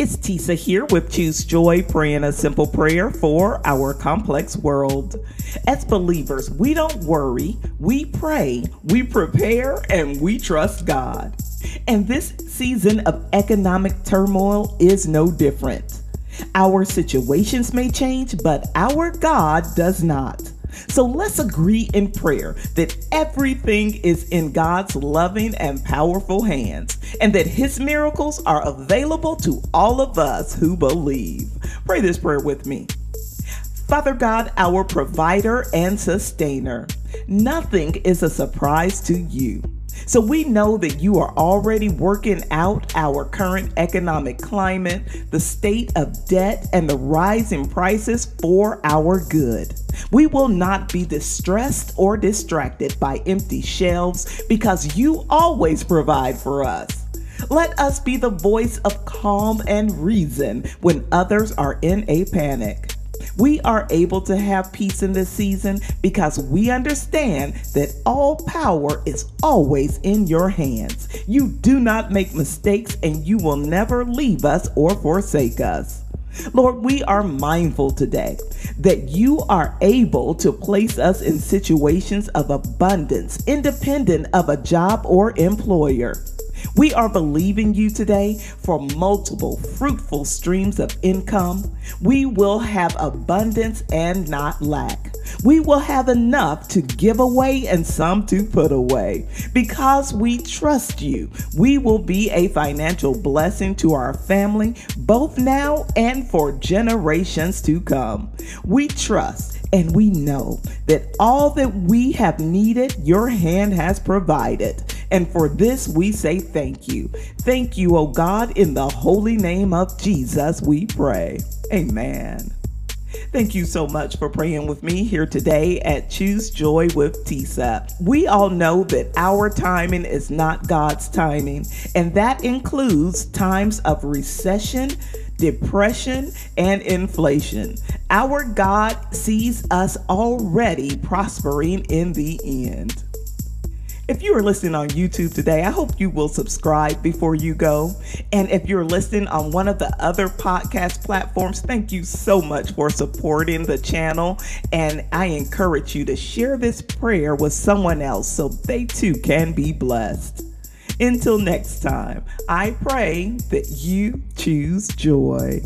It's Tisa here with Choose Joy, praying a simple prayer for our complex world. As believers, we don't worry, we pray, we prepare, and we trust God. And this season of economic turmoil is no different. Our situations may change, but our God does not. So let's agree in prayer that everything is in God's loving and powerful hands, and that His miracles are available to all of us who believe. Pray this prayer with me. Father God, our provider and sustainer, nothing is a surprise to you. So we know that you are already working out our current economic climate, the state of debt, and the rise in prices for our good. We will not be distressed or distracted by empty shelves because you always provide for us. Let us be the voice of calm and reason when others are in a panic. We are able to have peace in this season because we understand that all power is always in your hands. You do not make mistakes and you will never leave us or forsake us. Lord, we are mindful today that you are able to place us in situations of abundance, independent of a job or employer. We are believing you today for multiple fruitful streams of income. We will have abundance and not lack. We will have enough to give away and some to put away. Because we trust you, we will be a financial blessing to our family, both now and for generations to come. We trust and we know that all that we have needed, your hand has provided. And for this, we say thank you. Thank you, O God, in the holy name of Jesus, we pray. Amen. Thank you so much for praying with me here today at Choose Joy with Tisa. We all know that our timing is not God's timing, and that includes times of recession, depression, and inflation. Our God sees us already prospering in the end. If you are listening on YouTube today, I hope you will subscribe before you go. And if you're listening on one of the other podcast platforms, thank you so much for supporting the channel. And I encourage you to share this prayer with someone else so they too can be blessed. Until next time, I pray that you choose joy.